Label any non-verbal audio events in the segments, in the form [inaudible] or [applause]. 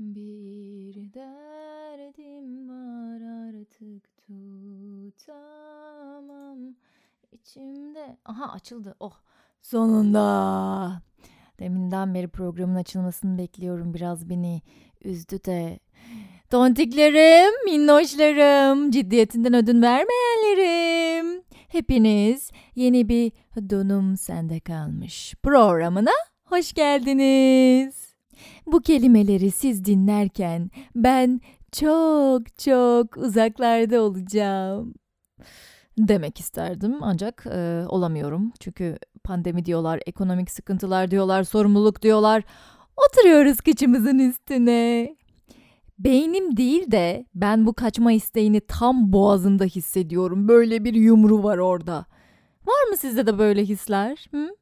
Bir derdim var artık tutamam içimde. Aha açıldı. Oh sonunda. Deminden beri programın açılmasını bekliyorum. Biraz beni üzdü de. Tontiklerim, minnoşlarım, ciddiyetinden ödün vermeyenlerim. Hepiniz yeni bir Donum Sende Kalmış programına hoş geldiniz. Bu kelimeleri siz dinlerken ben çok çok uzaklarda olacağım. Demek isterdim ancak e, olamıyorum. Çünkü pandemi diyorlar, ekonomik sıkıntılar diyorlar, sorumluluk diyorlar. Oturuyoruz kıçımızın üstüne. Beynim değil de ben bu kaçma isteğini tam boğazımda hissediyorum. Böyle bir yumru var orada. Var mı sizde de böyle hisler? Hı?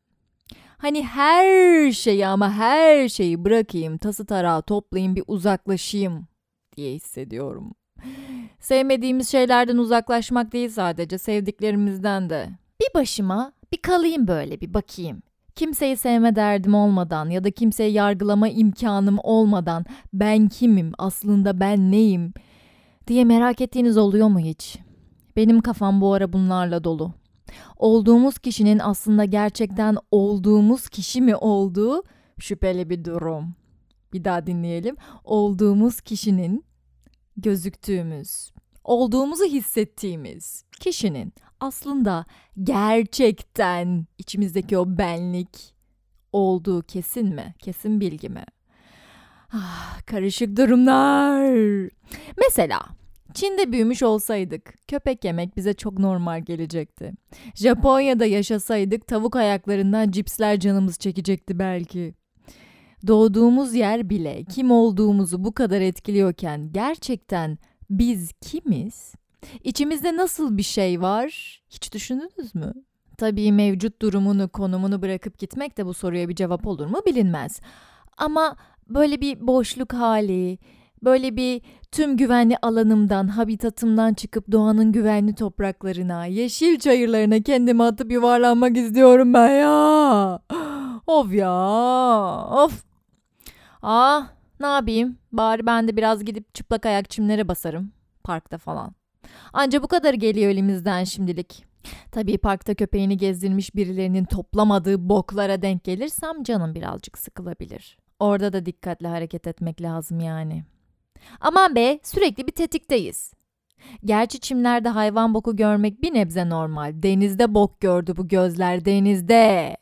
Hani her şeyi ama her şeyi bırakayım, tası tarağı toplayayım bir uzaklaşayım diye hissediyorum. Sevmediğimiz şeylerden uzaklaşmak değil sadece, sevdiklerimizden de. Bir başıma bir kalayım böyle bir bakayım. Kimseyi sevme derdim olmadan ya da kimseyi yargılama imkanım olmadan ben kimim, aslında ben neyim diye merak ettiğiniz oluyor mu hiç? Benim kafam bu ara bunlarla dolu. Olduğumuz kişinin aslında gerçekten olduğumuz kişi mi olduğu şüpheli bir durum. Bir daha dinleyelim. Olduğumuz kişinin gözüktüğümüz, olduğumuzu hissettiğimiz kişinin aslında gerçekten içimizdeki o benlik olduğu kesin mi? Kesin bilgi mi? Ah, karışık durumlar. Mesela Çin'de büyümüş olsaydık köpek yemek bize çok normal gelecekti. Japonya'da yaşasaydık tavuk ayaklarından cipsler canımız çekecekti belki. Doğduğumuz yer bile kim olduğumuzu bu kadar etkiliyorken gerçekten biz kimiz? İçimizde nasıl bir şey var? Hiç düşündünüz mü? Tabii mevcut durumunu, konumunu bırakıp gitmek de bu soruya bir cevap olur mu bilinmez. Ama böyle bir boşluk hali, böyle bir tüm güvenli alanımdan, habitatımdan çıkıp doğanın güvenli topraklarına, yeşil çayırlarına kendimi atıp yuvarlanmak istiyorum ben ya. Of ya, of. Ah, ne yapayım? Bari ben de biraz gidip çıplak ayak çimlere basarım. Parkta falan. Anca bu kadar geliyor elimizden şimdilik. Tabii parkta köpeğini gezdirmiş birilerinin toplamadığı boklara denk gelirsem canım birazcık sıkılabilir. Orada da dikkatli hareket etmek lazım yani. Aman be sürekli bir tetikteyiz. Gerçi çimlerde hayvan boku görmek bir nebze normal. Denizde bok gördü bu gözler denizde.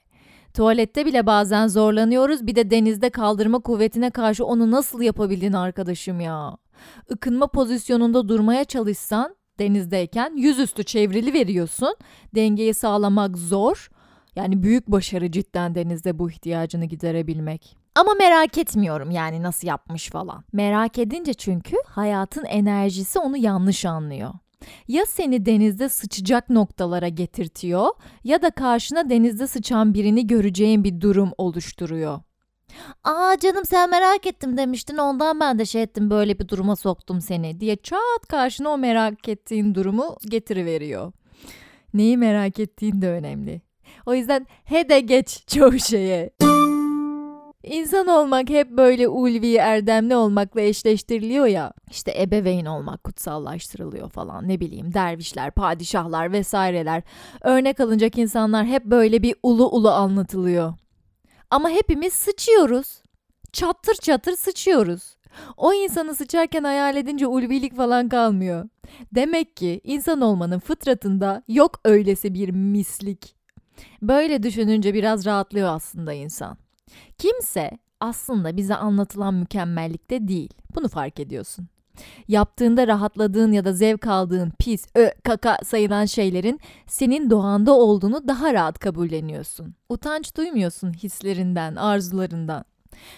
Tuvalette bile bazen zorlanıyoruz. Bir de denizde kaldırma kuvvetine karşı onu nasıl yapabildin arkadaşım ya? Ikınma pozisyonunda durmaya çalışsan denizdeyken yüzüstü çevrili veriyorsun. Dengeyi sağlamak zor. Yani büyük başarı cidden denizde bu ihtiyacını giderebilmek. Ama merak etmiyorum yani nasıl yapmış falan. Merak edince çünkü hayatın enerjisi onu yanlış anlıyor. Ya seni denizde sıçacak noktalara getirtiyor ya da karşına denizde sıçan birini göreceğin bir durum oluşturuyor. Aa canım sen merak ettim demiştin ondan ben de şey ettim böyle bir duruma soktum seni diye çat karşına o merak ettiğin durumu getiriveriyor. Neyi merak ettiğin de önemli. O yüzden he de geç [laughs] çoğu şeye. İnsan olmak hep böyle ulvi erdemli olmakla eşleştiriliyor ya. İşte ebeveyn olmak kutsallaştırılıyor falan ne bileyim dervişler, padişahlar vesaireler. Örnek alınacak insanlar hep böyle bir ulu ulu anlatılıyor. Ama hepimiz sıçıyoruz. Çatır çatır sıçıyoruz. O insanı sıçarken hayal edince ulvilik falan kalmıyor. Demek ki insan olmanın fıtratında yok öylesi bir mislik. Böyle düşününce biraz rahatlıyor aslında insan. Kimse aslında bize anlatılan mükemmellikte değil. Bunu fark ediyorsun. Yaptığında rahatladığın ya da zevk aldığın pis, ö, kaka sayılan şeylerin senin doğanda olduğunu daha rahat kabulleniyorsun. Utanç duymuyorsun hislerinden, arzularından.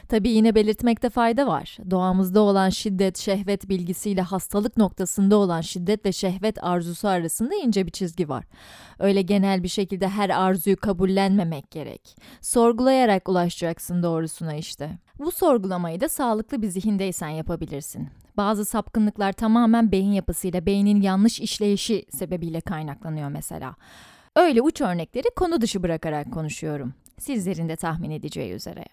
Tabii yine belirtmekte fayda var. Doğamızda olan şiddet, şehvet bilgisiyle hastalık noktasında olan şiddet ve şehvet arzusu arasında ince bir çizgi var. Öyle genel bir şekilde her arzuyu kabullenmemek gerek. Sorgulayarak ulaşacaksın doğrusuna işte. Bu sorgulamayı da sağlıklı bir zihindeysen yapabilirsin. Bazı sapkınlıklar tamamen beyin yapısıyla, beynin yanlış işleyişi sebebiyle kaynaklanıyor mesela. Öyle uç örnekleri konu dışı bırakarak konuşuyorum. Sizlerin de tahmin edeceği üzere.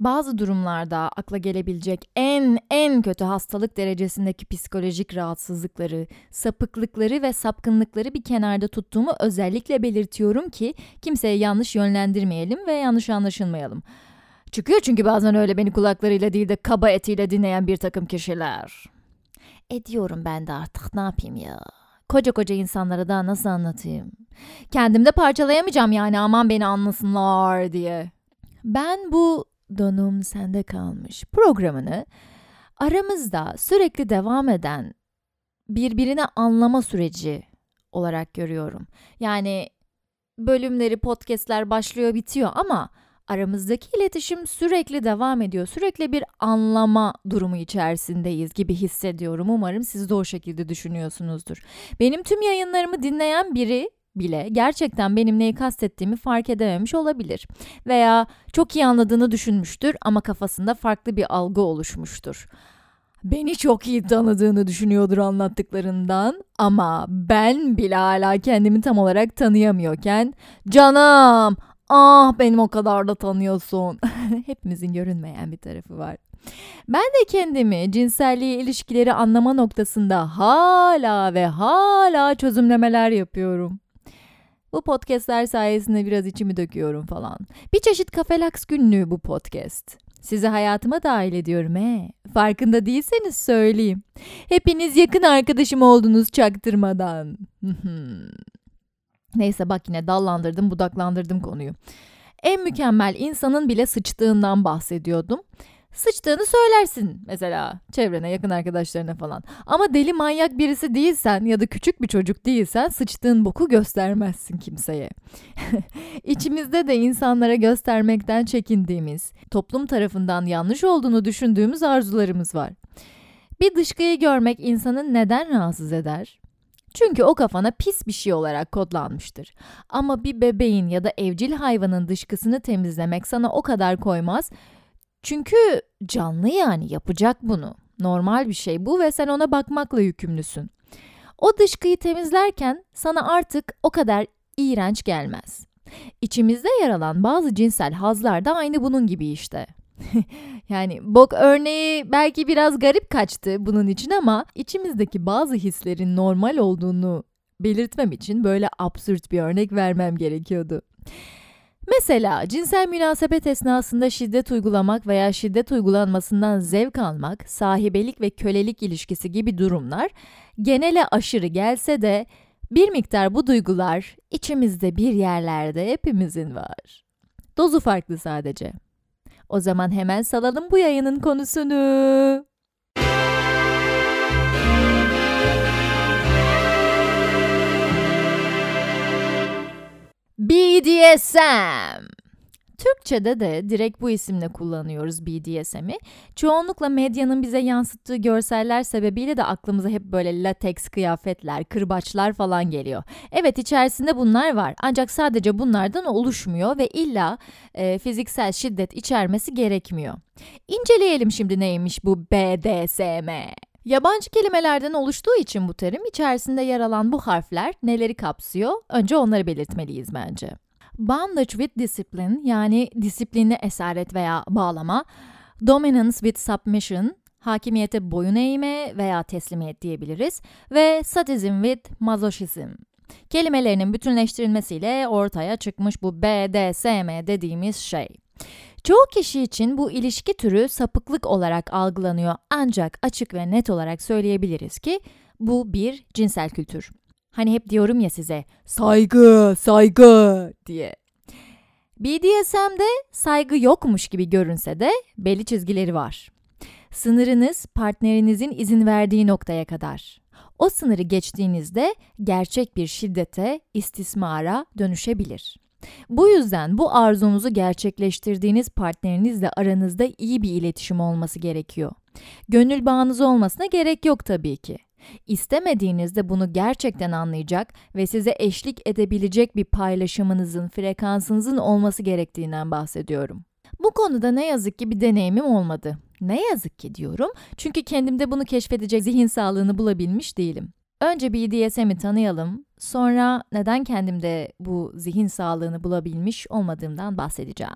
Bazı durumlarda akla gelebilecek en en kötü hastalık derecesindeki psikolojik rahatsızlıkları, sapıklıkları ve sapkınlıkları bir kenarda tuttuğumu özellikle belirtiyorum ki kimseye yanlış yönlendirmeyelim ve yanlış anlaşılmayalım. Çıkıyor çünkü bazen öyle beni kulaklarıyla değil de kaba etiyle dinleyen bir takım kişiler. Ediyorum ben de artık ne yapayım ya. Koca koca insanlara daha nasıl anlatayım? Kendimde parçalayamayacağım yani aman beni anlasınlar diye. Ben bu donum sende kalmış programını aramızda sürekli devam eden birbirini anlama süreci olarak görüyorum. Yani bölümleri, podcastler başlıyor bitiyor ama aramızdaki iletişim sürekli devam ediyor. Sürekli bir anlama durumu içerisindeyiz gibi hissediyorum. Umarım siz de o şekilde düşünüyorsunuzdur. Benim tüm yayınlarımı dinleyen biri bile gerçekten benim neyi kastettiğimi fark edememiş olabilir. Veya çok iyi anladığını düşünmüştür ama kafasında farklı bir algı oluşmuştur. Beni çok iyi tanıdığını düşünüyordur anlattıklarından ama ben bile hala kendimi tam olarak tanıyamıyorken canım ah benim o kadar da tanıyorsun. [laughs] Hepimizin görünmeyen bir tarafı var. Ben de kendimi cinselliği ilişkileri anlama noktasında hala ve hala çözümlemeler yapıyorum. Bu podcastler sayesinde biraz içimi döküyorum falan. Bir çeşit kafelaks günlüğü bu podcast. Sizi hayatıma dahil ediyorum he. Farkında değilseniz söyleyeyim. Hepiniz yakın arkadaşım oldunuz çaktırmadan. [laughs] Neyse bak yine dallandırdım budaklandırdım konuyu. En mükemmel insanın bile sıçtığından bahsediyordum sıçtığını söylersin mesela çevrene, yakın arkadaşlarına falan. Ama deli manyak birisi değilsen ya da küçük bir çocuk değilsen sıçtığın boku göstermezsin kimseye. [laughs] İçimizde de insanlara göstermekten çekindiğimiz, toplum tarafından yanlış olduğunu düşündüğümüz arzularımız var. Bir dışkıyı görmek insanın neden rahatsız eder? Çünkü o kafana pis bir şey olarak kodlanmıştır. Ama bir bebeğin ya da evcil hayvanın dışkısını temizlemek sana o kadar koymaz çünkü canlı yani yapacak bunu. Normal bir şey bu ve sen ona bakmakla yükümlüsün. O dışkıyı temizlerken sana artık o kadar iğrenç gelmez. İçimizde yer alan bazı cinsel hazlar da aynı bunun gibi işte. [laughs] yani bok örneği belki biraz garip kaçtı bunun için ama içimizdeki bazı hislerin normal olduğunu belirtmem için böyle absürt bir örnek vermem gerekiyordu. Mesela cinsel münasebet esnasında şiddet uygulamak veya şiddet uygulanmasından zevk almak, sahibelik ve kölelik ilişkisi gibi durumlar genele aşırı gelse de bir miktar bu duygular içimizde bir yerlerde hepimizin var. Dozu farklı sadece. O zaman hemen salalım bu yayının konusunu. BDSM. Türkçe'de de direkt bu isimle kullanıyoruz BDSM'i. Çoğunlukla medyanın bize yansıttığı görseller sebebiyle de aklımıza hep böyle lateks kıyafetler, kırbaçlar falan geliyor. Evet içerisinde bunlar var ancak sadece bunlardan oluşmuyor ve illa e, fiziksel şiddet içermesi gerekmiyor. İnceleyelim şimdi neymiş bu BDSM. Yabancı kelimelerden oluştuğu için bu terim içerisinde yer alan bu harfler neleri kapsıyor? Önce onları belirtmeliyiz bence. Bondage with discipline yani disiplinli esaret veya bağlama, dominance with submission, hakimiyete boyun eğme veya teslimiyet diyebiliriz ve sadism with masochism. Kelimelerinin bütünleştirilmesiyle ortaya çıkmış bu BDSM dediğimiz şey. Çoğu kişi için bu ilişki türü sapıklık olarak algılanıyor ancak açık ve net olarak söyleyebiliriz ki bu bir cinsel kültür. Hani hep diyorum ya size saygı, saygı diye. BDSM'de saygı yokmuş gibi görünse de belli çizgileri var. Sınırınız partnerinizin izin verdiği noktaya kadar. O sınırı geçtiğinizde gerçek bir şiddete, istismara dönüşebilir. Bu yüzden bu arzunuzu gerçekleştirdiğiniz partnerinizle aranızda iyi bir iletişim olması gerekiyor. Gönül bağınız olmasına gerek yok tabii ki. İstemediğinizde bunu gerçekten anlayacak ve size eşlik edebilecek bir paylaşımınızın, frekansınızın olması gerektiğinden bahsediyorum. Bu konuda ne yazık ki bir deneyimim olmadı. Ne yazık ki diyorum çünkü kendimde bunu keşfedecek zihin sağlığını bulabilmiş değilim. Önce BDSM'i tanıyalım, sonra neden kendimde bu zihin sağlığını bulabilmiş olmadığımdan bahsedeceğim.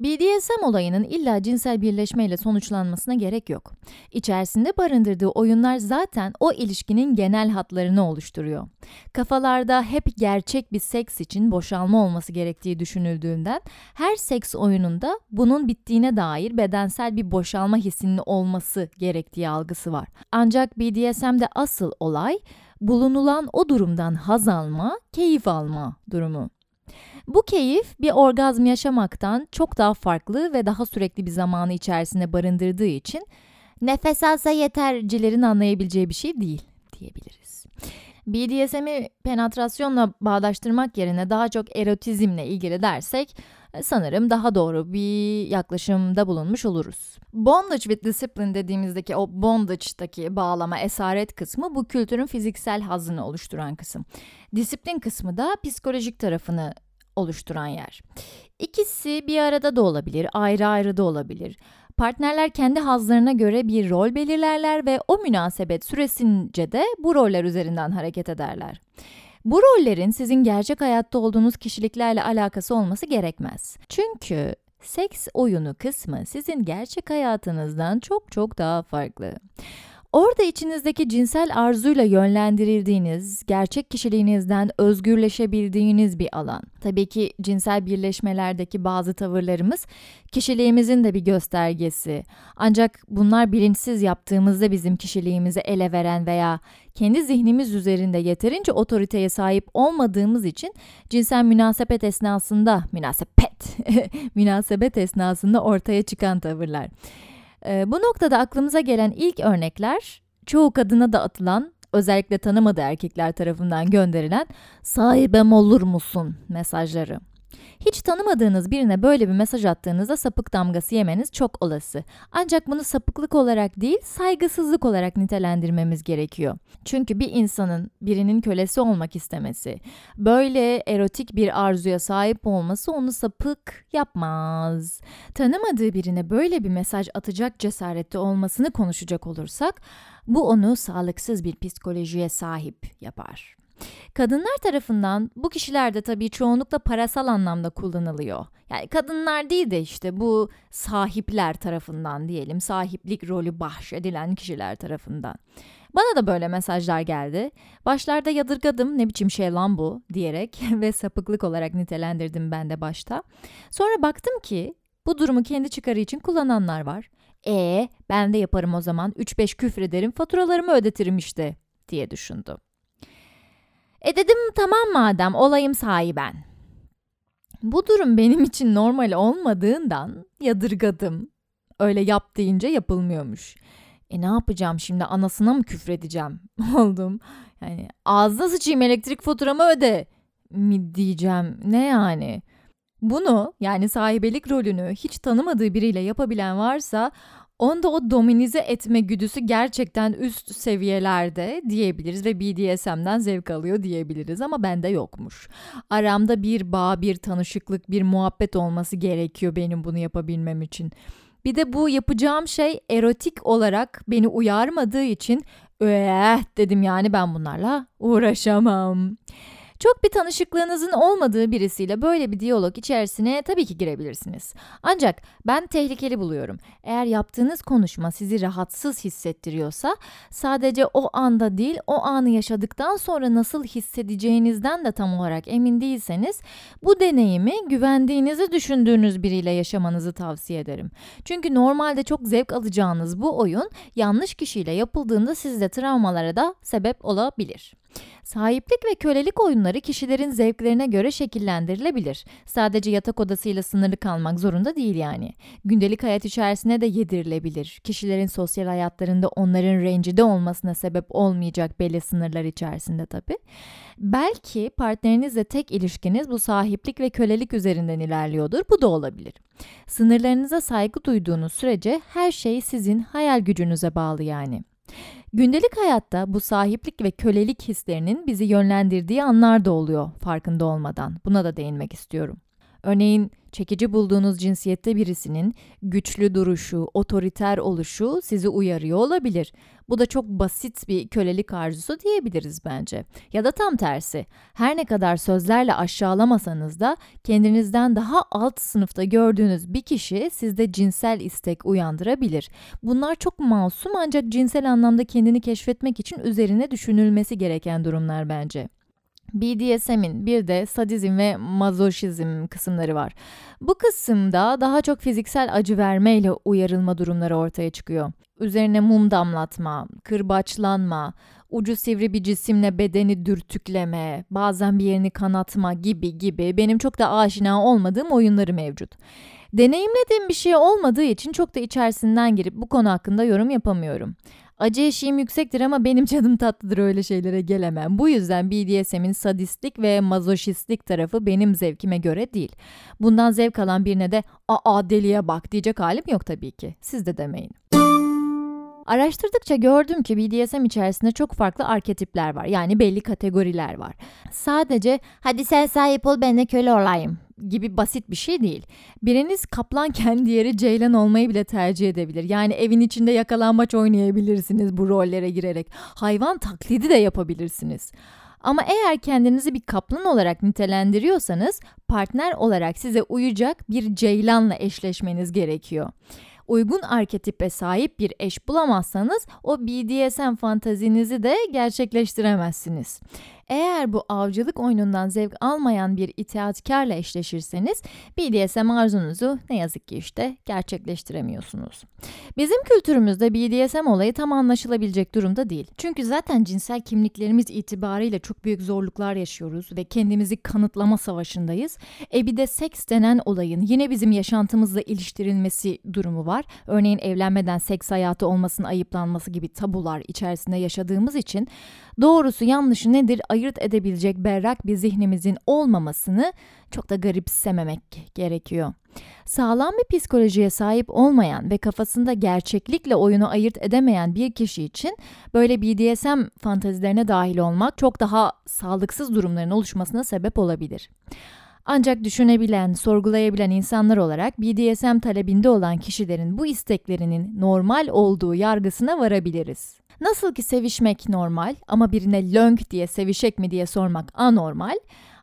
BDSM olayının illa cinsel birleşmeyle sonuçlanmasına gerek yok. İçerisinde barındırdığı oyunlar zaten o ilişkinin genel hatlarını oluşturuyor. Kafalarda hep gerçek bir seks için boşalma olması gerektiği düşünüldüğünden her seks oyununda bunun bittiğine dair bedensel bir boşalma hissinin olması gerektiği algısı var. Ancak BDSM'de asıl olay bulunulan o durumdan haz alma, keyif alma durumu. Bu keyif bir orgazm yaşamaktan çok daha farklı ve daha sürekli bir zamanı içerisinde barındırdığı için nefes alsa yetercilerin anlayabileceği bir şey değil diyebiliriz. BDSM'i penetrasyonla bağdaştırmak yerine daha çok erotizmle ilgili dersek sanırım daha doğru bir yaklaşımda bulunmuş oluruz. Bondage with discipline dediğimizdeki o bondage'daki bağlama, esaret kısmı bu kültürün fiziksel hazını oluşturan kısım. Disiplin kısmı da psikolojik tarafını oluşturan yer. İkisi bir arada da olabilir, ayrı ayrı da olabilir. Partnerler kendi hazlarına göre bir rol belirlerler ve o münasebet süresince de bu roller üzerinden hareket ederler. Bu rollerin sizin gerçek hayatta olduğunuz kişiliklerle alakası olması gerekmez. Çünkü seks oyunu kısmı sizin gerçek hayatınızdan çok çok daha farklı. Orada içinizdeki cinsel arzuyla yönlendirildiğiniz, gerçek kişiliğinizden özgürleşebildiğiniz bir alan. Tabii ki cinsel birleşmelerdeki bazı tavırlarımız kişiliğimizin de bir göstergesi. Ancak bunlar bilinçsiz yaptığımızda bizim kişiliğimizi ele veren veya kendi zihnimiz üzerinde yeterince otoriteye sahip olmadığımız için cinsel münasebet esnasında, münasebet, [laughs] münasebet esnasında ortaya çıkan tavırlar. E, bu noktada aklımıza gelen ilk örnekler çoğu kadına da atılan özellikle tanımadığı erkekler tarafından gönderilen sahibem olur musun mesajları. Hiç tanımadığınız birine böyle bir mesaj attığınızda sapık damgası yemeniz çok olası. Ancak bunu sapıklık olarak değil, saygısızlık olarak nitelendirmemiz gerekiyor. Çünkü bir insanın birinin kölesi olmak istemesi, böyle erotik bir arzuya sahip olması onu sapık yapmaz. Tanımadığı birine böyle bir mesaj atacak cesarette olmasını konuşacak olursak, bu onu sağlıksız bir psikolojiye sahip yapar. Kadınlar tarafından bu kişiler de tabii çoğunlukla parasal anlamda kullanılıyor. Yani kadınlar değil de işte bu sahipler tarafından diyelim, sahiplik rolü bahşedilen kişiler tarafından. Bana da böyle mesajlar geldi. Başlarda yadırgadım ne biçim şey lan bu diyerek [laughs] ve sapıklık olarak nitelendirdim ben de başta. Sonra baktım ki bu durumu kendi çıkarı için kullananlar var. E ben de yaparım o zaman 3-5 küfrederim faturalarımı ödetirim işte diye düşündüm. E dedim tamam madem olayım sahiben. Bu durum benim için normal olmadığından yadırgadım. Öyle yap deyince yapılmıyormuş. E ne yapacağım şimdi anasına mı küfredeceğim [laughs] oldum. Yani ağzına sıçayım elektrik faturamı öde mi diyeceğim ne yani. Bunu yani sahibelik rolünü hiç tanımadığı biriyle yapabilen varsa Onda o dominize etme güdüsü gerçekten üst seviyelerde diyebiliriz ve BDSM'den zevk alıyor diyebiliriz ama bende yokmuş. Aramda bir bağ, bir tanışıklık, bir muhabbet olması gerekiyor benim bunu yapabilmem için. Bir de bu yapacağım şey erotik olarak beni uyarmadığı için öh dedim yani ben bunlarla uğraşamam. Çok bir tanışıklığınızın olmadığı birisiyle böyle bir diyalog içerisine tabii ki girebilirsiniz. Ancak ben tehlikeli buluyorum. Eğer yaptığınız konuşma sizi rahatsız hissettiriyorsa sadece o anda değil o anı yaşadıktan sonra nasıl hissedeceğinizden de tam olarak emin değilseniz bu deneyimi güvendiğinizi düşündüğünüz biriyle yaşamanızı tavsiye ederim. Çünkü normalde çok zevk alacağınız bu oyun yanlış kişiyle yapıldığında sizde travmalara da sebep olabilir. Sahiplik ve kölelik oyunları kişilerin zevklerine göre şekillendirilebilir. Sadece yatak odasıyla sınırlı kalmak zorunda değil yani. Gündelik hayat içerisine de yedirilebilir. Kişilerin sosyal hayatlarında onların rencide olmasına sebep olmayacak belli sınırlar içerisinde tabii. Belki partnerinizle tek ilişkiniz bu sahiplik ve kölelik üzerinden ilerliyordur. Bu da olabilir. Sınırlarınıza saygı duyduğunuz sürece her şey sizin hayal gücünüze bağlı yani. Gündelik hayatta bu sahiplik ve kölelik hislerinin bizi yönlendirdiği anlar da oluyor farkında olmadan. Buna da değinmek istiyorum. Örneğin çekici bulduğunuz cinsiyette birisinin güçlü duruşu, otoriter oluşu sizi uyarıyor olabilir. Bu da çok basit bir kölelik arzusu diyebiliriz bence. Ya da tam tersi. Her ne kadar sözlerle aşağılamasanız da kendinizden daha alt sınıfta gördüğünüz bir kişi sizde cinsel istek uyandırabilir. Bunlar çok masum ancak cinsel anlamda kendini keşfetmek için üzerine düşünülmesi gereken durumlar bence. BDSM'in bir de sadizm ve mazoşizm kısımları var. Bu kısımda daha çok fiziksel acı vermeyle uyarılma durumları ortaya çıkıyor. Üzerine mum damlatma, kırbaçlanma, ucu sivri bir cisimle bedeni dürtükleme, bazen bir yerini kanatma gibi gibi benim çok da aşina olmadığım oyunları mevcut. Deneyimlediğim bir şey olmadığı için çok da içerisinden girip bu konu hakkında yorum yapamıyorum. Acı eşiğim yüksektir ama benim canım tatlıdır öyle şeylere gelemem. Bu yüzden BDSM'in sadistlik ve mazoşistlik tarafı benim zevkime göre değil. Bundan zevk alan birine de aa deliye bak diyecek halim yok tabii ki. Siz de demeyin. Araştırdıkça gördüm ki BDSM içerisinde çok farklı arketipler var. Yani belli kategoriler var. Sadece hadi sen sahip ol ben de köle olayım gibi basit bir şey değil. Biriniz kaplanken diğeri ceylan olmayı bile tercih edebilir. Yani evin içinde yakalanmaç oynayabilirsiniz bu rollere girerek. Hayvan taklidi de yapabilirsiniz. Ama eğer kendinizi bir kaplan olarak nitelendiriyorsanız partner olarak size uyacak bir ceylanla eşleşmeniz gerekiyor uygun arketipe sahip bir eş bulamazsanız o BDSM fantazinizi de gerçekleştiremezsiniz. Eğer bu avcılık oyunundan zevk almayan bir itaatkarla eşleşirseniz BDSM arzunuzu ne yazık ki işte gerçekleştiremiyorsunuz. Bizim kültürümüzde BDSM olayı tam anlaşılabilecek durumda değil. Çünkü zaten cinsel kimliklerimiz itibariyle çok büyük zorluklar yaşıyoruz ve kendimizi kanıtlama savaşındayız. E bir de seks denen olayın yine bizim yaşantımızla iliştirilmesi durumu var. Örneğin evlenmeden seks hayatı olmasının ayıplanması gibi tabular içerisinde yaşadığımız için doğrusu yanlışı nedir ayırt edebilecek berrak bir zihnimizin olmamasını çok da garipsememek gerekiyor. Sağlam bir psikolojiye sahip olmayan ve kafasında gerçeklikle oyunu ayırt edemeyen bir kişi için böyle BDSM fantazilerine dahil olmak çok daha sağlıksız durumların oluşmasına sebep olabilir. Ancak düşünebilen, sorgulayabilen insanlar olarak BDSM talebinde olan kişilerin bu isteklerinin normal olduğu yargısına varabiliriz. Nasıl ki sevişmek normal ama birine lönk diye sevişek mi diye sormak anormal,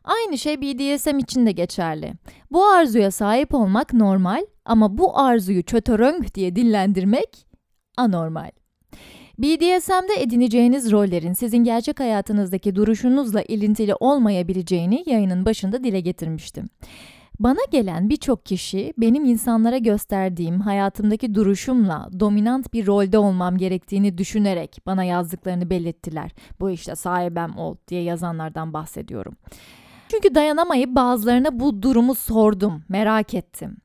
aynı şey BDSM için de geçerli. Bu arzuya sahip olmak normal ama bu arzuyu çötörönk diye dillendirmek anormal. BDSM'de edineceğiniz rollerin sizin gerçek hayatınızdaki duruşunuzla ilintili olmayabileceğini yayının başında dile getirmiştim. Bana gelen birçok kişi benim insanlara gösterdiğim hayatımdaki duruşumla dominant bir rolde olmam gerektiğini düşünerek bana yazdıklarını belirttiler. Bu işte sahibem ol diye yazanlardan bahsediyorum. Çünkü dayanamayıp bazılarına bu durumu sordum, merak ettim.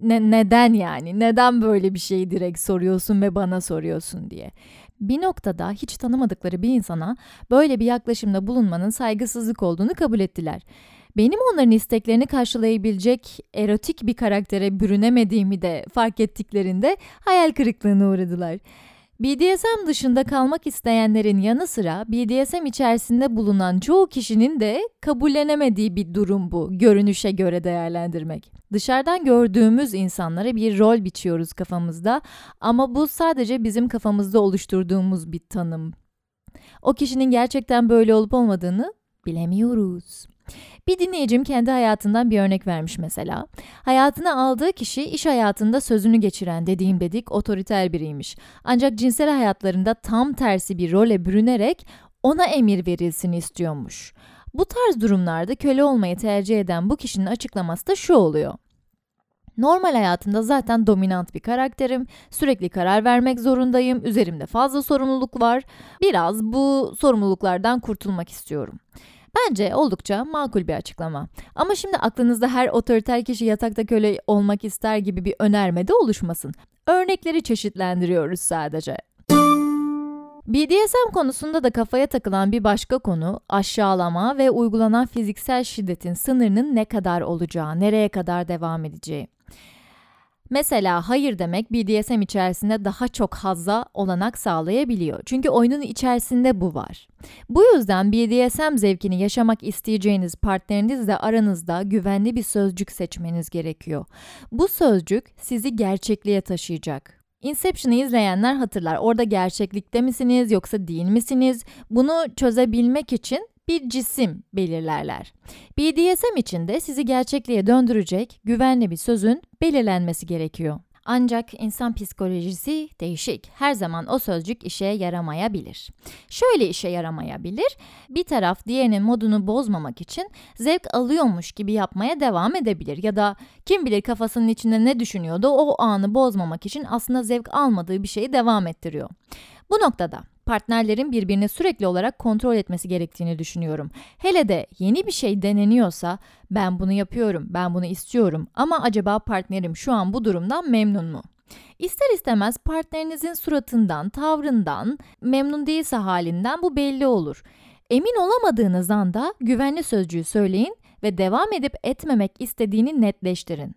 Ne, neden yani? Neden böyle bir şeyi direkt soruyorsun ve bana soruyorsun diye. Bir noktada hiç tanımadıkları bir insana böyle bir yaklaşımda bulunmanın saygısızlık olduğunu kabul ettiler. Benim onların isteklerini karşılayabilecek erotik bir karaktere bürünemediğimi de fark ettiklerinde hayal kırıklığına uğradılar. BDSM dışında kalmak isteyenlerin yanı sıra BDSM içerisinde bulunan çoğu kişinin de kabullenemediği bir durum bu görünüşe göre değerlendirmek. Dışarıdan gördüğümüz insanlara bir rol biçiyoruz kafamızda ama bu sadece bizim kafamızda oluşturduğumuz bir tanım. O kişinin gerçekten böyle olup olmadığını bilemiyoruz. Bir dinleyicim kendi hayatından bir örnek vermiş mesela. Hayatına aldığı kişi iş hayatında sözünü geçiren dediğim dedik otoriter biriymiş. Ancak cinsel hayatlarında tam tersi bir role bürünerek ona emir verilsin istiyormuş. Bu tarz durumlarda köle olmayı tercih eden bu kişinin açıklaması da şu oluyor. Normal hayatımda zaten dominant bir karakterim, sürekli karar vermek zorundayım, üzerimde fazla sorumluluk var. Biraz bu sorumluluklardan kurtulmak istiyorum. Bence oldukça makul bir açıklama. Ama şimdi aklınızda her otoriter kişi yatakta köle olmak ister gibi bir önerme de oluşmasın. Örnekleri çeşitlendiriyoruz sadece. BDSM konusunda da kafaya takılan bir başka konu aşağılama ve uygulanan fiziksel şiddetin sınırının ne kadar olacağı, nereye kadar devam edeceği. Mesela hayır demek BDSM içerisinde daha çok hazza olanak sağlayabiliyor. Çünkü oyunun içerisinde bu var. Bu yüzden BDSM zevkini yaşamak isteyeceğiniz partnerinizle aranızda güvenli bir sözcük seçmeniz gerekiyor. Bu sözcük sizi gerçekliğe taşıyacak. Inception'ı izleyenler hatırlar. Orada gerçeklikte misiniz yoksa değil misiniz? Bunu çözebilmek için bir cisim belirlerler. BDSM için de sizi gerçekliğe döndürecek güvenli bir sözün belirlenmesi gerekiyor. Ancak insan psikolojisi değişik. Her zaman o sözcük işe yaramayabilir. Şöyle işe yaramayabilir. Bir taraf diğerinin modunu bozmamak için zevk alıyormuş gibi yapmaya devam edebilir. Ya da kim bilir kafasının içinde ne düşünüyordu o anı bozmamak için aslında zevk almadığı bir şeyi devam ettiriyor. Bu noktada partnerlerin birbirini sürekli olarak kontrol etmesi gerektiğini düşünüyorum. Hele de yeni bir şey deneniyorsa ben bunu yapıyorum, ben bunu istiyorum ama acaba partnerim şu an bu durumdan memnun mu? İster istemez partnerinizin suratından, tavrından, memnun değilse halinden bu belli olur. Emin olamadığınız anda güvenli sözcüğü söyleyin ve devam edip etmemek istediğini netleştirin.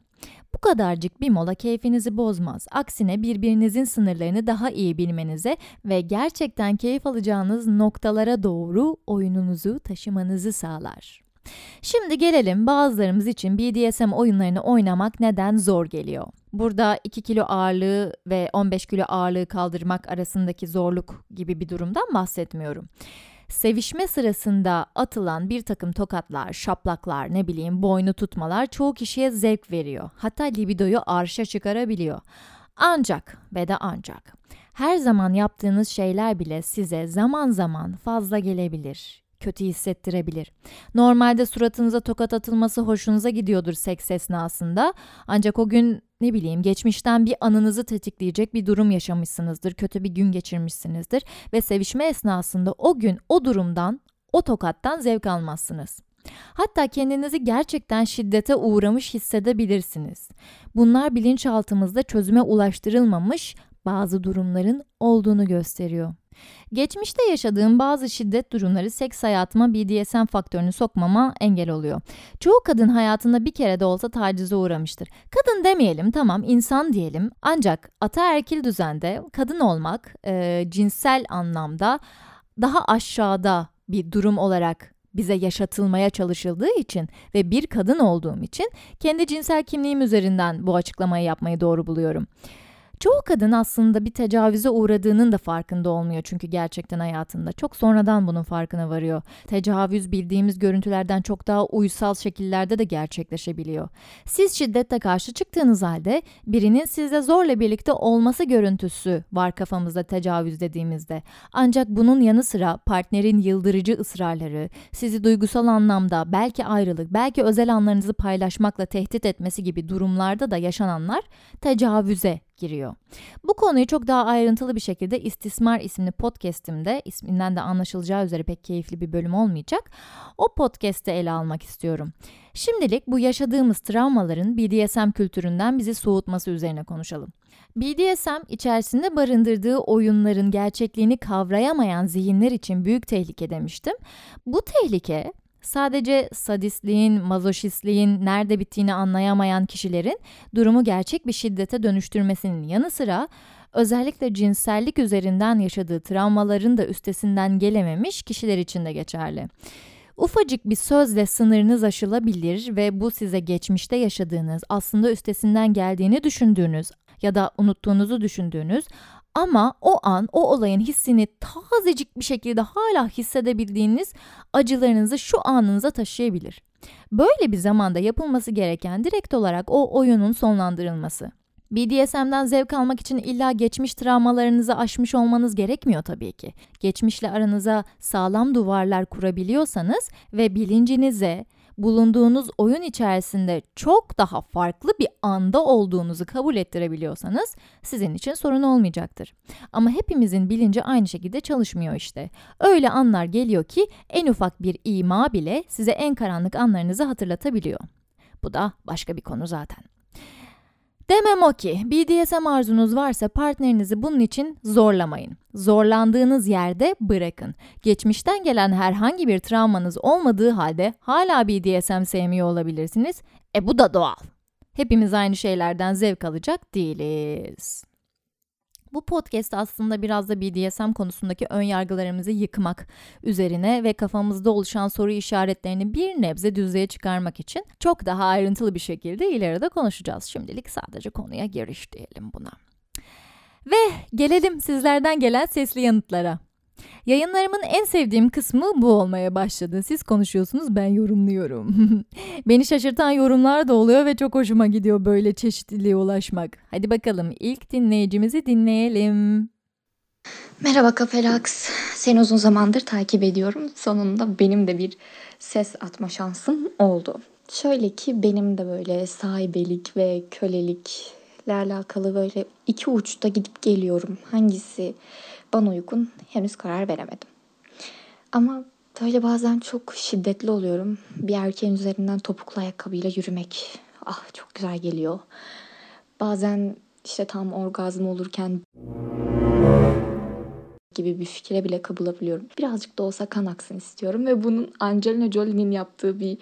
Bu kadarcık bir mola keyfinizi bozmaz. Aksine birbirinizin sınırlarını daha iyi bilmenize ve gerçekten keyif alacağınız noktalara doğru oyununuzu taşımanızı sağlar. Şimdi gelelim bazılarımız için BDSM oyunlarını oynamak neden zor geliyor. Burada 2 kilo ağırlığı ve 15 kilo ağırlığı kaldırmak arasındaki zorluk gibi bir durumdan bahsetmiyorum sevişme sırasında atılan bir takım tokatlar, şaplaklar, ne bileyim boynu tutmalar çoğu kişiye zevk veriyor. Hatta libidoyu arşa çıkarabiliyor. Ancak ve de ancak her zaman yaptığınız şeyler bile size zaman zaman fazla gelebilir kötü hissettirebilir. Normalde suratınıza tokat atılması hoşunuza gidiyordur seks esnasında. Ancak o gün ne bileyim geçmişten bir anınızı tetikleyecek bir durum yaşamışsınızdır, kötü bir gün geçirmişsinizdir ve sevişme esnasında o gün o durumdan, o tokattan zevk almazsınız. Hatta kendinizi gerçekten şiddete uğramış hissedebilirsiniz. Bunlar bilinçaltımızda çözüme ulaştırılmamış bazı durumların olduğunu gösteriyor. Geçmişte yaşadığım bazı şiddet durumları seks hayatıma BDSM faktörünü sokmama engel oluyor. Çoğu kadın hayatında bir kere de olsa tacize uğramıştır. Kadın demeyelim tamam insan diyelim ancak ataerkil düzende kadın olmak e, cinsel anlamda daha aşağıda bir durum olarak bize yaşatılmaya çalışıldığı için ve bir kadın olduğum için kendi cinsel kimliğim üzerinden bu açıklamayı yapmayı doğru buluyorum. Çoğu kadın aslında bir tecavüze uğradığının da farkında olmuyor çünkü gerçekten hayatında. Çok sonradan bunun farkına varıyor. Tecavüz bildiğimiz görüntülerden çok daha uysal şekillerde de gerçekleşebiliyor. Siz şiddete karşı çıktığınız halde birinin sizle zorla birlikte olması görüntüsü var kafamızda tecavüz dediğimizde. Ancak bunun yanı sıra partnerin yıldırıcı ısrarları, sizi duygusal anlamda belki ayrılık, belki özel anlarınızı paylaşmakla tehdit etmesi gibi durumlarda da yaşananlar tecavüze giriyor. Bu konuyu çok daha ayrıntılı bir şekilde İstismar isimli podcast'imde, isminden de anlaşılacağı üzere pek keyifli bir bölüm olmayacak. O podcast'te ele almak istiyorum. Şimdilik bu yaşadığımız travmaların BDSM kültüründen bizi soğutması üzerine konuşalım. BDSM içerisinde barındırdığı oyunların gerçekliğini kavrayamayan zihinler için büyük tehlike demiştim. Bu tehlike Sadece sadistliğin, mazoşistliğin nerede bittiğini anlayamayan kişilerin durumu gerçek bir şiddete dönüştürmesinin yanı sıra özellikle cinsellik üzerinden yaşadığı travmaların da üstesinden gelememiş kişiler için de geçerli. Ufacık bir sözle sınırınız aşılabilir ve bu size geçmişte yaşadığınız, aslında üstesinden geldiğini düşündüğünüz ya da unuttuğunuzu düşündüğünüz ama o an o olayın hissini tazecik bir şekilde hala hissedebildiğiniz acılarınızı şu anınıza taşıyabilir. Böyle bir zamanda yapılması gereken direkt olarak o oyunun sonlandırılması. BDSM'den zevk almak için illa geçmiş travmalarınızı aşmış olmanız gerekmiyor tabii ki. Geçmişle aranıza sağlam duvarlar kurabiliyorsanız ve bilincinize bulunduğunuz oyun içerisinde çok daha farklı bir anda olduğunuzu kabul ettirebiliyorsanız sizin için sorun olmayacaktır. Ama hepimizin bilinci aynı şekilde çalışmıyor işte. Öyle anlar geliyor ki en ufak bir ima bile size en karanlık anlarınızı hatırlatabiliyor. Bu da başka bir konu zaten. Demem o ki BDSM arzunuz varsa partnerinizi bunun için zorlamayın. Zorlandığınız yerde bırakın. Geçmişten gelen herhangi bir travmanız olmadığı halde hala BDSM sevmiyor olabilirsiniz. E bu da doğal. Hepimiz aynı şeylerden zevk alacak değiliz. Bu podcast aslında biraz da BDSM konusundaki ön yargılarımızı yıkmak üzerine ve kafamızda oluşan soru işaretlerini bir nebze düzeye çıkarmak için çok daha ayrıntılı bir şekilde ileride konuşacağız. Şimdilik sadece konuya giriş diyelim buna. Ve gelelim sizlerden gelen sesli yanıtlara. Yayınlarımın en sevdiğim kısmı bu olmaya başladı. Siz konuşuyorsunuz ben yorumluyorum. [laughs] Beni şaşırtan yorumlar da oluyor ve çok hoşuma gidiyor böyle çeşitliliğe ulaşmak. Hadi bakalım ilk dinleyicimizi dinleyelim. Merhaba Kafelax. Seni uzun zamandır takip ediyorum. Sonunda benim de bir ses atma şansım oldu. Şöyle ki benim de böyle sahibelik ve kölelikle alakalı böyle iki uçta gidip geliyorum. Hangisi bana uygun henüz karar veremedim. Ama böyle bazen çok şiddetli oluyorum. Bir erkeğin üzerinden topuklu ayakkabıyla yürümek ah çok güzel geliyor. Bazen işte tam orgazm olurken gibi bir fikre bile kapılabiliyorum. Birazcık da olsa kan aksın istiyorum ve bunun Angelina Jolie'nin yaptığı bir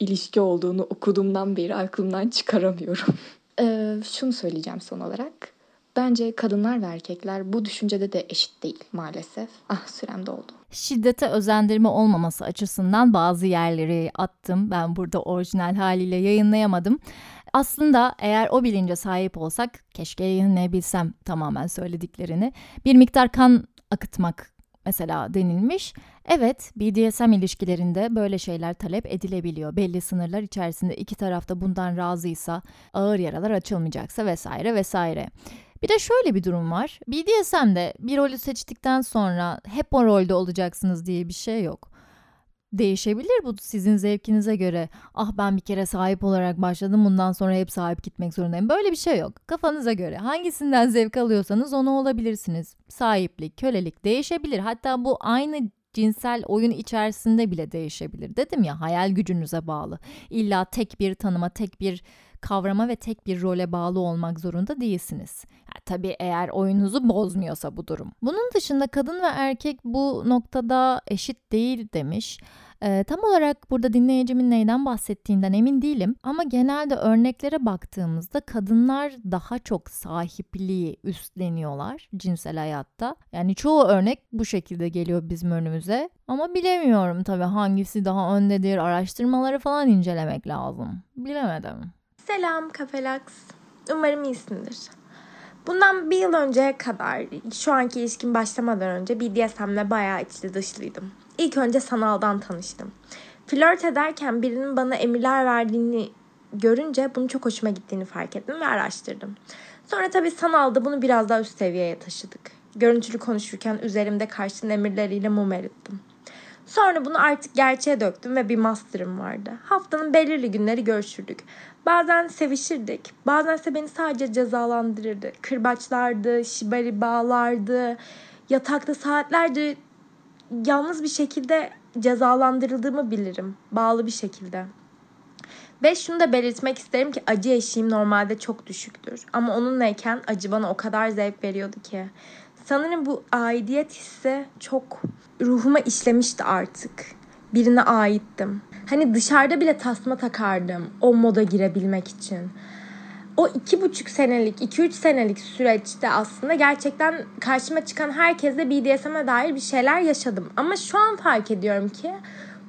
ilişki olduğunu okuduğumdan beri aklımdan çıkaramıyorum. [laughs] ee, şunu söyleyeceğim son olarak. Bence kadınlar ve erkekler bu düşüncede de eşit değil maalesef. Ah sürem doldu. Şiddete özendirme olmaması açısından bazı yerleri attım. Ben burada orijinal haliyle yayınlayamadım. Aslında eğer o bilince sahip olsak keşke yayınlayabilsem tamamen söylediklerini. Bir miktar kan akıtmak mesela denilmiş. Evet, BDSM ilişkilerinde böyle şeyler talep edilebiliyor. Belli sınırlar içerisinde iki tarafta bundan razıysa, ağır yaralar açılmayacaksa vesaire vesaire. Bir de şöyle bir durum var. BDSM'de bir rolü seçtikten sonra hep o rolde olacaksınız diye bir şey yok. Değişebilir bu sizin zevkinize göre. Ah ben bir kere sahip olarak başladım bundan sonra hep sahip gitmek zorundayım. Böyle bir şey yok. Kafanıza göre hangisinden zevk alıyorsanız onu olabilirsiniz. Sahiplik, kölelik değişebilir. Hatta bu aynı cinsel oyun içerisinde bile değişebilir. Dedim ya hayal gücünüze bağlı. İlla tek bir tanıma, tek bir kavrama ve tek bir role bağlı olmak zorunda değilsiniz. Yani tabii eğer oyununuzu bozmuyorsa bu durum. Bunun dışında kadın ve erkek bu noktada eşit değil demiş. Ee, tam olarak burada dinleyicimin neyden bahsettiğinden emin değilim ama genelde örneklere baktığımızda kadınlar daha çok sahipliği üstleniyorlar cinsel hayatta. Yani çoğu örnek bu şekilde geliyor bizim önümüze ama bilemiyorum tabii hangisi daha öndedir araştırmaları falan incelemek lazım. Bilemedim. Selam Kafelax. Umarım iyisindir. Bundan bir yıl önceye kadar, şu anki ilişkim başlamadan önce BDSM'le bayağı içli dışlıydım. İlk önce sanaldan tanıştım. Flört ederken birinin bana emirler verdiğini görünce bunu çok hoşuma gittiğini fark ettim ve araştırdım. Sonra tabii sanalda bunu biraz daha üst seviyeye taşıdık. Görüntülü konuşurken üzerimde karşının emirleriyle mum erittim. Sonra bunu artık gerçeğe döktüm ve bir master'ım vardı. Haftanın belirli günleri görüşürdük. Bazen sevişirdik. Bazen ise beni sadece cezalandırırdı. Kırbaçlardı, şibari bağlardı. Yatakta saatlerce yalnız bir şekilde cezalandırıldığımı bilirim. Bağlı bir şekilde. Ve şunu da belirtmek isterim ki acı eşiğim normalde çok düşüktür. Ama onunlayken acı bana o kadar zevk veriyordu ki. Sanırım bu aidiyet hissi çok ruhuma işlemişti artık. Birine aittim. Hani dışarıda bile tasma takardım o moda girebilmek için. O iki buçuk senelik, iki üç senelik süreçte aslında gerçekten karşıma çıkan herkesle BDSM'e dair bir şeyler yaşadım. Ama şu an fark ediyorum ki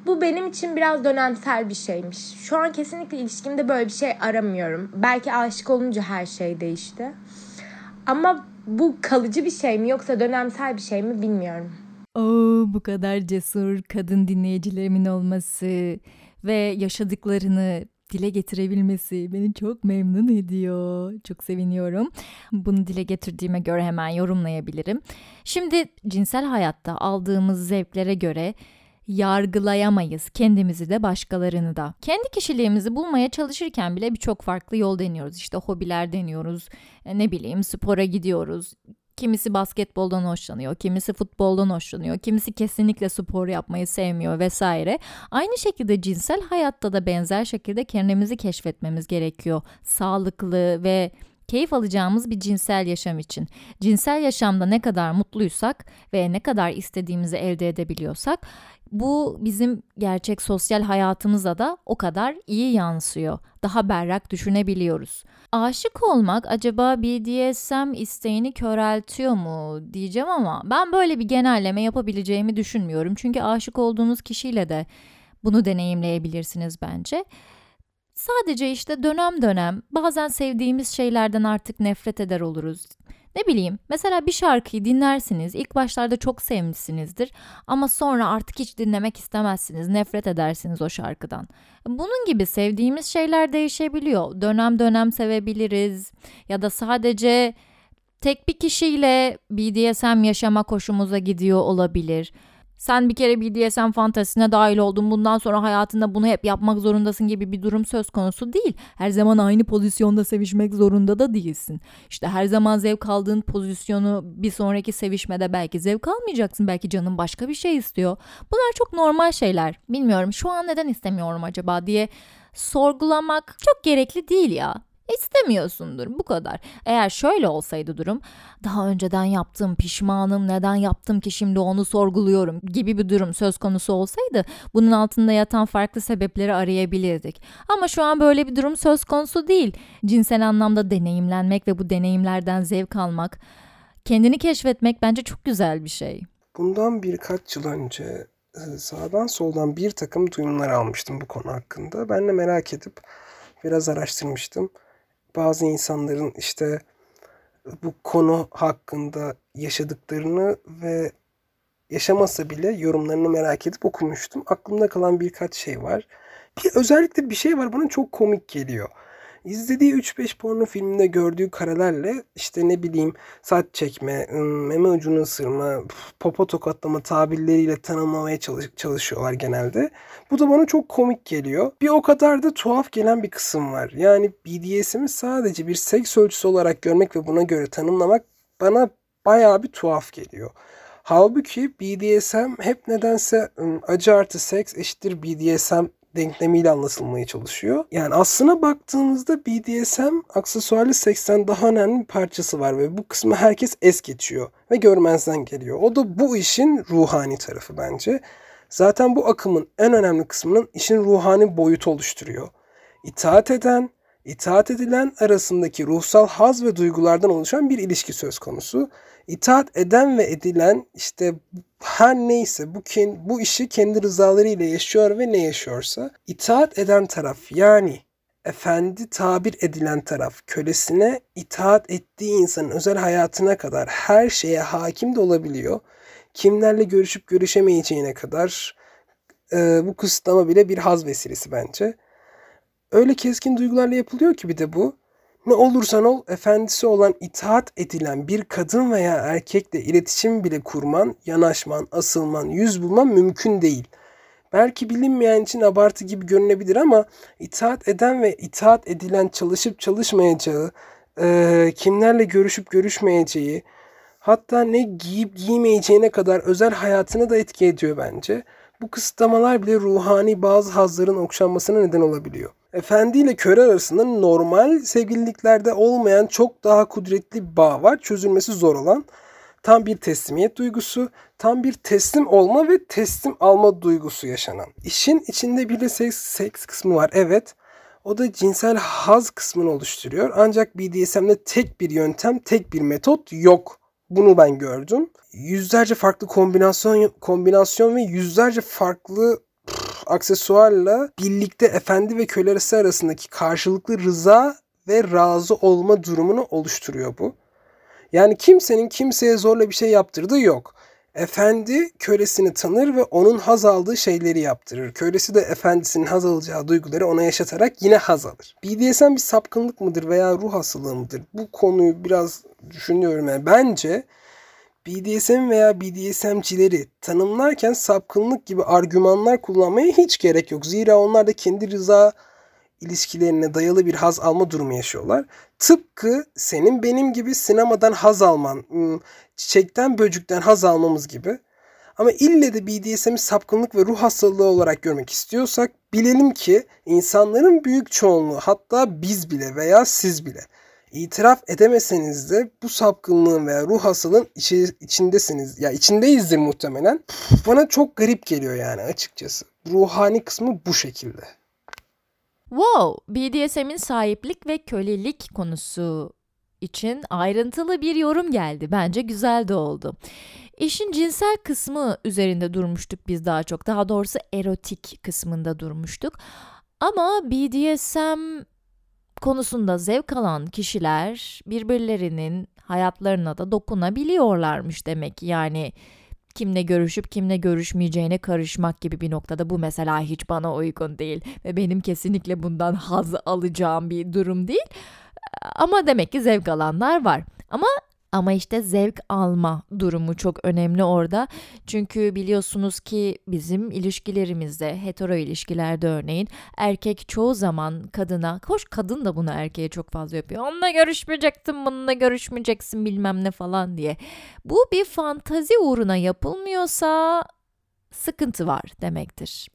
bu benim için biraz dönemsel bir şeymiş. Şu an kesinlikle ilişkimde böyle bir şey aramıyorum. Belki aşık olunca her şey değişti. Ama bu kalıcı bir şey mi yoksa dönemsel bir şey mi bilmiyorum. Oo, bu kadar cesur kadın dinleyicilerimin olması ve yaşadıklarını dile getirebilmesi beni çok memnun ediyor. Çok seviniyorum. Bunu dile getirdiğime göre hemen yorumlayabilirim. Şimdi cinsel hayatta aldığımız zevklere göre yargılayamayız kendimizi de başkalarını da. Kendi kişiliğimizi bulmaya çalışırken bile birçok farklı yol deniyoruz. İşte hobiler deniyoruz, ne bileyim spora gidiyoruz, Kimisi basketboldan hoşlanıyor, kimisi futboldan hoşlanıyor, kimisi kesinlikle spor yapmayı sevmiyor vesaire. Aynı şekilde cinsel hayatta da benzer şekilde kendimizi keşfetmemiz gerekiyor. Sağlıklı ve keyif alacağımız bir cinsel yaşam için. Cinsel yaşamda ne kadar mutluysak ve ne kadar istediğimizi elde edebiliyorsak bu bizim gerçek sosyal hayatımıza da o kadar iyi yansıyor. Daha berrak düşünebiliyoruz. Aşık olmak acaba BDSM isteğini köreltiyor mu diyeceğim ama ben böyle bir genelleme yapabileceğimi düşünmüyorum. Çünkü aşık olduğunuz kişiyle de bunu deneyimleyebilirsiniz bence. Sadece işte dönem dönem bazen sevdiğimiz şeylerden artık nefret eder oluruz. Ne bileyim mesela bir şarkıyı dinlersiniz ilk başlarda çok sevmişsinizdir ama sonra artık hiç dinlemek istemezsiniz nefret edersiniz o şarkıdan. Bunun gibi sevdiğimiz şeyler değişebiliyor dönem dönem sevebiliriz ya da sadece tek bir kişiyle BDSM yaşamak hoşumuza gidiyor olabilir. Sen bir kere BDSM fantasisine dahil oldun. Bundan sonra hayatında bunu hep yapmak zorundasın gibi bir durum söz konusu değil. Her zaman aynı pozisyonda sevişmek zorunda da değilsin. İşte her zaman zevk aldığın pozisyonu bir sonraki sevişmede belki zevk almayacaksın. Belki canın başka bir şey istiyor. Bunlar çok normal şeyler. Bilmiyorum şu an neden istemiyorum acaba diye sorgulamak çok gerekli değil ya. İstemiyorsundur bu kadar. Eğer şöyle olsaydı durum daha önceden yaptım pişmanım neden yaptım ki şimdi onu sorguluyorum gibi bir durum söz konusu olsaydı bunun altında yatan farklı sebepleri arayabilirdik. Ama şu an böyle bir durum söz konusu değil. Cinsel anlamda deneyimlenmek ve bu deneyimlerden zevk almak, kendini keşfetmek bence çok güzel bir şey. Bundan birkaç yıl önce e, sağdan soldan bir takım duyumlar almıştım bu konu hakkında. Ben de merak edip biraz araştırmıştım bazı insanların işte bu konu hakkında yaşadıklarını ve yaşamasa bile yorumlarını merak edip okumuştum. Aklımda kalan birkaç şey var. Bir özellikle bir şey var bana çok komik geliyor. İzlediği 3-5 porno filminde gördüğü karelerle işte ne bileyim saç çekme, meme ucunu ısırma, popo tokatlama tabirleriyle tanımlamaya çalış çalışıyorlar genelde. Bu da bana çok komik geliyor. Bir o kadar da tuhaf gelen bir kısım var. Yani BDSM'i sadece bir seks ölçüsü olarak görmek ve buna göre tanımlamak bana bayağı bir tuhaf geliyor. Halbuki BDSM hep nedense acı artı seks eşittir BDSM denklemiyle anlatılmaya çalışıyor. Yani aslına baktığımızda BDSM aksesuarlı seksten daha önemli bir parçası var ve bu kısmı herkes es geçiyor ve görmezden geliyor. O da bu işin ruhani tarafı bence. Zaten bu akımın en önemli kısmının işin ruhani boyutu oluşturuyor. İtaat eden, itaat edilen arasındaki ruhsal haz ve duygulardan oluşan bir ilişki söz konusu. İtaat eden ve edilen işte her neyse bu, bu işi kendi rızalarıyla yaşıyor ve ne yaşıyorsa itaat eden taraf yani efendi tabir edilen taraf kölesine itaat ettiği insanın özel hayatına kadar her şeye hakim de olabiliyor. Kimlerle görüşüp görüşemeyeceğine kadar e, bu kısıtlama bile bir haz vesilesi bence. Öyle keskin duygularla yapılıyor ki bir de bu. Ne olursan ol efendisi olan itaat edilen bir kadın veya erkekle iletişim bile kurman, yanaşman, asılman, yüz bulman mümkün değil. Belki bilinmeyen için abartı gibi görünebilir ama itaat eden ve itaat edilen çalışıp çalışmayacağı, e, kimlerle görüşüp görüşmeyeceği, hatta ne giyip giymeyeceğine kadar özel hayatını da etki ediyor bence. Bu kısıtlamalar bile ruhani bazı hazların okşanmasına neden olabiliyor. Efendi ile köre arasında normal sevgililiklerde olmayan çok daha kudretli bir bağ var. Çözülmesi zor olan tam bir teslimiyet duygusu, tam bir teslim olma ve teslim alma duygusu yaşanan. İşin içinde bir de seks, seks kısmı var evet. O da cinsel haz kısmını oluşturuyor. Ancak BDSM'de tek bir yöntem, tek bir metot yok. Bunu ben gördüm. Yüzlerce farklı kombinasyon kombinasyon ve yüzlerce farklı aksesuarla birlikte efendi ve köle arasındaki karşılıklı rıza ve razı olma durumunu oluşturuyor bu. Yani kimsenin kimseye zorla bir şey yaptırdığı yok. Efendi kölesini tanır ve onun haz aldığı şeyleri yaptırır. Kölesi de efendisinin haz alacağı duyguları ona yaşatarak yine haz alır. BDSM bir sapkınlık mıdır veya ruh hastalığı mıdır? Bu konuyu biraz düşünüyorum. Yani bence BDSM veya BDSM'cileri tanımlarken sapkınlık gibi argümanlar kullanmaya hiç gerek yok. Zira onlar da kendi rıza ilişkilerine dayalı bir haz alma durumu yaşıyorlar. Tıpkı senin benim gibi sinemadan haz alman, çiçekten böcükten haz almamız gibi. Ama ille de BDSM'i sapkınlık ve ruh hastalığı olarak görmek istiyorsak bilelim ki insanların büyük çoğunluğu hatta biz bile veya siz bile İtiraf edemeseniz de bu sapkınlığın veya ruh hastalığın içi, içindesiniz. Ya içindeyizdir muhtemelen. Bana çok garip geliyor yani açıkçası. Ruhani kısmı bu şekilde. Wow, BDSM'in sahiplik ve kölelik konusu için ayrıntılı bir yorum geldi. Bence güzel de oldu. İşin cinsel kısmı üzerinde durmuştuk biz daha çok. Daha doğrusu erotik kısmında durmuştuk. Ama BDSM konusunda zevk alan kişiler birbirlerinin hayatlarına da dokunabiliyorlarmış demek. Yani kimle görüşüp kimle görüşmeyeceğine karışmak gibi bir noktada bu mesela hiç bana uygun değil ve benim kesinlikle bundan haz alacağım bir durum değil. Ama demek ki zevk alanlar var. Ama ama işte zevk alma durumu çok önemli orada. Çünkü biliyorsunuz ki bizim ilişkilerimizde, hetero ilişkilerde örneğin erkek çoğu zaman kadına, hoş kadın da bunu erkeğe çok fazla yapıyor. Onunla görüşmeyeceksin, bununla görüşmeyeceksin bilmem ne falan diye. Bu bir fantazi uğruna yapılmıyorsa sıkıntı var demektir.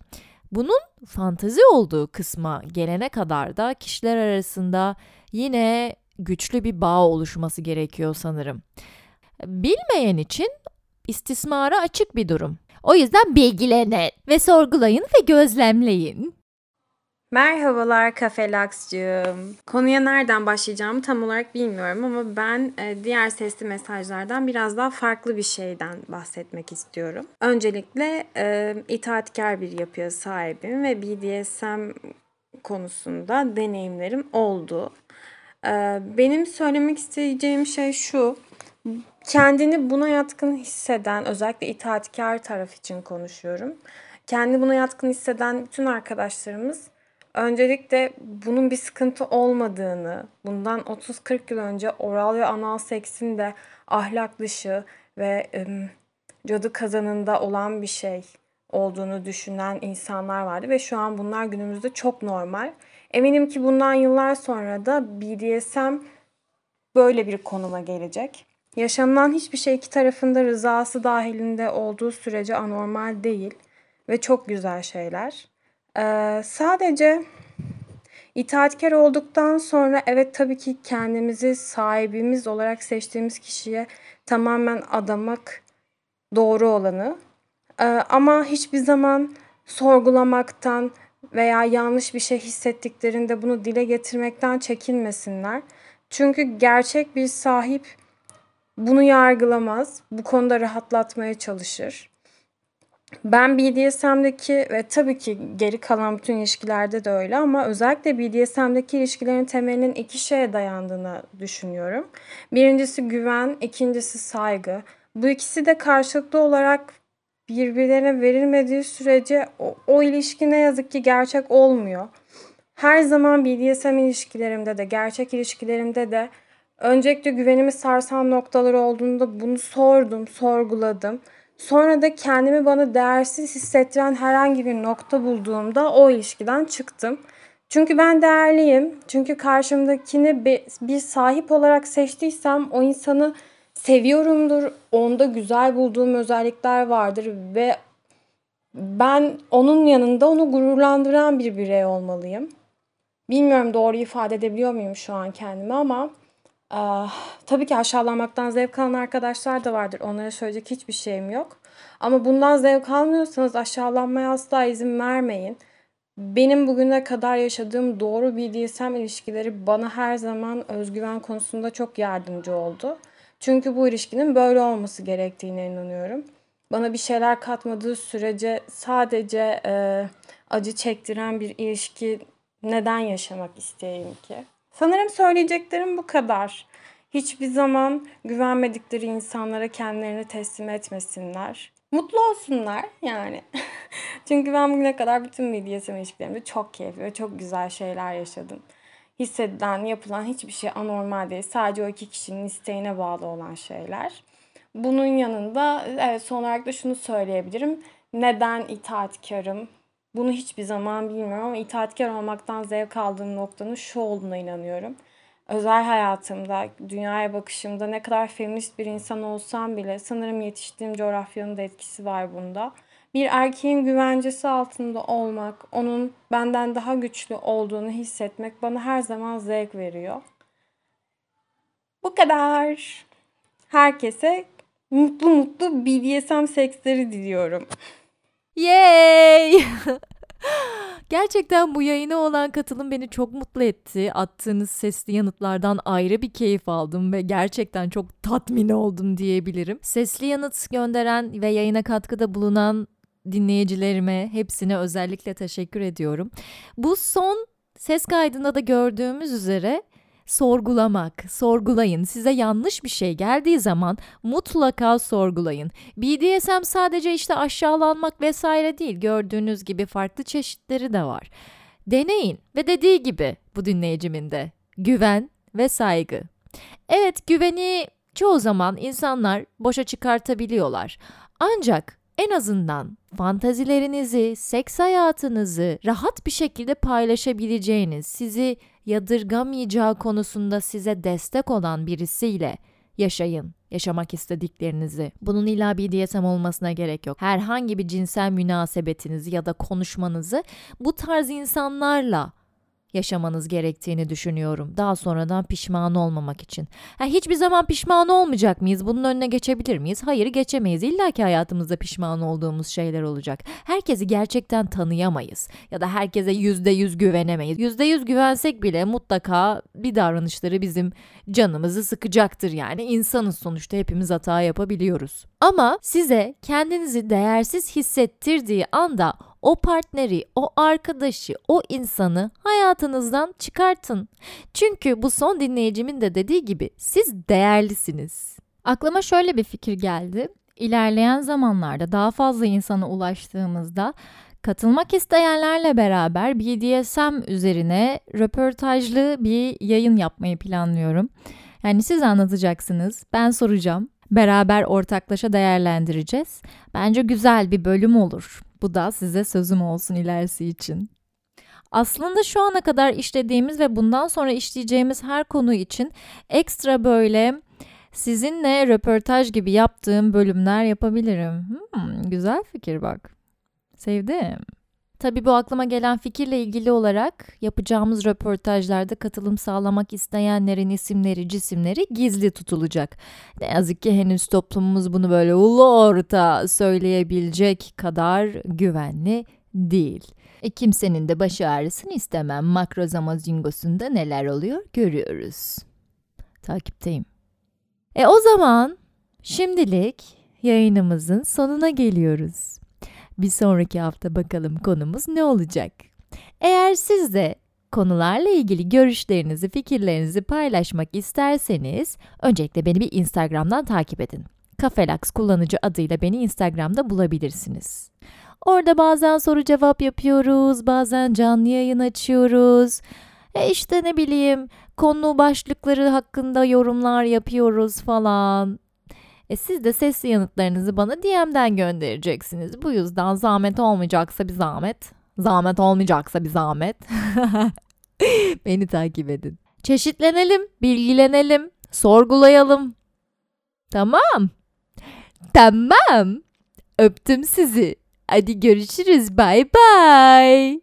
Bunun fantazi olduğu kısma gelene kadar da kişiler arasında yine güçlü bir bağ oluşması gerekiyor sanırım. Bilmeyen için istismara açık bir durum. O yüzden bilgilenin ve sorgulayın ve gözlemleyin. Merhabalar Kafelakscığım. Konuya nereden başlayacağımı tam olarak bilmiyorum ama ben e, diğer sesli mesajlardan biraz daha farklı bir şeyden bahsetmek istiyorum. Öncelikle e, itaatkar bir yapıya sahibim ve BDSM konusunda deneyimlerim oldu. Ee, benim söylemek isteyeceğim şey şu. Kendini buna yatkın hisseden, özellikle itaatkar taraf için konuşuyorum. Kendi buna yatkın hisseden bütün arkadaşlarımız öncelikle bunun bir sıkıntı olmadığını, bundan 30-40 yıl önce oral ve anal seksin de ahlak dışı ve cadı kazanında olan bir şey olduğunu düşünen insanlar vardı ve şu an bunlar günümüzde çok normal. Eminim ki bundan yıllar sonra da BDSM böyle bir konuma gelecek. Yaşanılan hiçbir şey iki tarafında rızası dahilinde olduğu sürece anormal değil ve çok güzel şeyler. Ee, sadece itaatkar olduktan sonra evet tabii ki kendimizi sahibimiz olarak seçtiğimiz kişiye tamamen adamak doğru olanı. Ee, ama hiçbir zaman sorgulamaktan, veya yanlış bir şey hissettiklerinde bunu dile getirmekten çekinmesinler. Çünkü gerçek bir sahip bunu yargılamaz. Bu konuda rahatlatmaya çalışır. Ben BDSM'deki ve tabii ki geri kalan bütün ilişkilerde de öyle ama özellikle BDSM'deki ilişkilerin temelinin iki şeye dayandığını düşünüyorum. Birincisi güven, ikincisi saygı. Bu ikisi de karşılıklı olarak birbirlerine verilmediği sürece o, o ilişki ne yazık ki gerçek olmuyor. Her zaman BDSM ilişkilerimde de, gerçek ilişkilerimde de öncelikle güvenimi sarsan noktalar olduğunda bunu sordum, sorguladım. Sonra da kendimi bana değersiz hissettiren herhangi bir nokta bulduğumda o ilişkiden çıktım. Çünkü ben değerliyim. Çünkü karşımdakini bir sahip olarak seçtiysem o insanı seviyorumdur. Onda güzel bulduğum özellikler vardır ve ben onun yanında onu gururlandıran bir birey olmalıyım. Bilmiyorum doğru ifade edebiliyor muyum şu an kendimi ama e, tabii ki aşağılamaktan zevk alan arkadaşlar da vardır. Onlara söyleyecek hiçbir şeyim yok. Ama bundan zevk almıyorsanız aşağılanmaya asla izin vermeyin. Benim bugüne kadar yaşadığım doğru BDSM ilişkileri bana her zaman özgüven konusunda çok yardımcı oldu. Çünkü bu ilişkinin böyle olması gerektiğine inanıyorum. Bana bir şeyler katmadığı sürece sadece e, acı çektiren bir ilişki neden yaşamak isteyeyim ki? Sanırım söyleyeceklerim bu kadar. Hiçbir zaman güvenmedikleri insanlara kendilerini teslim etmesinler. Mutlu olsunlar yani. [laughs] Çünkü ben bugüne kadar bütün BDSM ilişkilerimde çok keyifli ve çok güzel şeyler yaşadım hissedilen, yapılan hiçbir şey anormal değil. Sadece o iki kişinin isteğine bağlı olan şeyler. Bunun yanında evet son olarak da şunu söyleyebilirim. Neden itaatkarım? Bunu hiçbir zaman bilmiyorum ama itaatkar olmaktan zevk aldığım noktanın şu olduğuna inanıyorum. Özel hayatımda, dünyaya bakışımda ne kadar feminist bir insan olsam bile sanırım yetiştiğim coğrafyanın da etkisi var bunda bir erkeğin güvencesi altında olmak, onun benden daha güçlü olduğunu hissetmek bana her zaman zevk veriyor. Bu kadar. Herkese mutlu mutlu BDSM seksleri diliyorum. Yay! [laughs] Gerçekten bu yayına olan katılım beni çok mutlu etti. Attığınız sesli yanıtlardan ayrı bir keyif aldım ve gerçekten çok tatmin oldum diyebilirim. Sesli yanıt gönderen ve yayına katkıda bulunan dinleyicilerime hepsine özellikle teşekkür ediyorum. Bu son ses kaydında da gördüğümüz üzere sorgulamak, sorgulayın. Size yanlış bir şey geldiği zaman mutlaka sorgulayın. BDSM sadece işte aşağılanmak vesaire değil. Gördüğünüz gibi farklı çeşitleri de var. Deneyin ve dediği gibi bu dinleyicimin de güven ve saygı. Evet güveni çoğu zaman insanlar boşa çıkartabiliyorlar. Ancak en azından fantazilerinizi, seks hayatınızı rahat bir şekilde paylaşabileceğiniz, sizi yadırgamayacağı konusunda size destek olan birisiyle yaşayın. Yaşamak istediklerinizi. Bunun illa bir BDSM olmasına gerek yok. Herhangi bir cinsel münasebetinizi ya da konuşmanızı bu tarz insanlarla yaşamanız gerektiğini düşünüyorum. Daha sonradan pişman olmamak için. Ha, hiçbir zaman pişman olmayacak mıyız? Bunun önüne geçebilir miyiz? Hayır geçemeyiz. İlla ki hayatımızda pişman olduğumuz şeyler olacak. Herkesi gerçekten tanıyamayız. Ya da herkese yüzde yüz güvenemeyiz. Yüzde yüz güvensek bile mutlaka bir davranışları bizim canımızı sıkacaktır yani. insanız sonuçta hepimiz hata yapabiliyoruz. Ama size kendinizi değersiz hissettirdiği anda o partneri, o arkadaşı, o insanı hayatınızdan çıkartın. Çünkü bu son dinleyicimin de dediği gibi siz değerlisiniz. Aklıma şöyle bir fikir geldi. İlerleyen zamanlarda daha fazla insana ulaştığımızda katılmak isteyenlerle beraber BDSM üzerine röportajlı bir yayın yapmayı planlıyorum. Yani siz anlatacaksınız, ben soracağım. Beraber ortaklaşa değerlendireceğiz. Bence güzel bir bölüm olur. Bu da size sözüm olsun ilerisi için. Aslında şu ana kadar işlediğimiz ve bundan sonra işleyeceğimiz her konu için ekstra böyle sizinle röportaj gibi yaptığım bölümler yapabilirim. Hmm, güzel fikir bak. Sevdim. Tabii bu aklıma gelen fikirle ilgili olarak yapacağımız röportajlarda katılım sağlamak isteyenlerin isimleri, cisimleri gizli tutulacak. Ne yazık ki henüz toplumumuz bunu böyle ulu orta söyleyebilecek kadar güvenli değil. E kimsenin de başı ağrısını istemem. Makrozamazingosunda neler oluyor görüyoruz. Takipteyim. E o zaman şimdilik yayınımızın sonuna geliyoruz. Bir sonraki hafta bakalım konumuz ne olacak? Eğer siz de konularla ilgili görüşlerinizi, fikirlerinizi paylaşmak isterseniz öncelikle beni bir Instagram'dan takip edin. Kafelax kullanıcı adıyla beni Instagram'da bulabilirsiniz. Orada bazen soru cevap yapıyoruz, bazen canlı yayın açıyoruz. E işte ne bileyim konu başlıkları hakkında yorumlar yapıyoruz falan. E siz de sesli yanıtlarınızı bana DM'den göndereceksiniz. Bu yüzden zahmet olmayacaksa bir zahmet. Zahmet olmayacaksa bir zahmet. [laughs] Beni takip edin. Çeşitlenelim, bilgilenelim, sorgulayalım. Tamam. Tamam. Öptüm sizi. Hadi görüşürüz. Bye bye.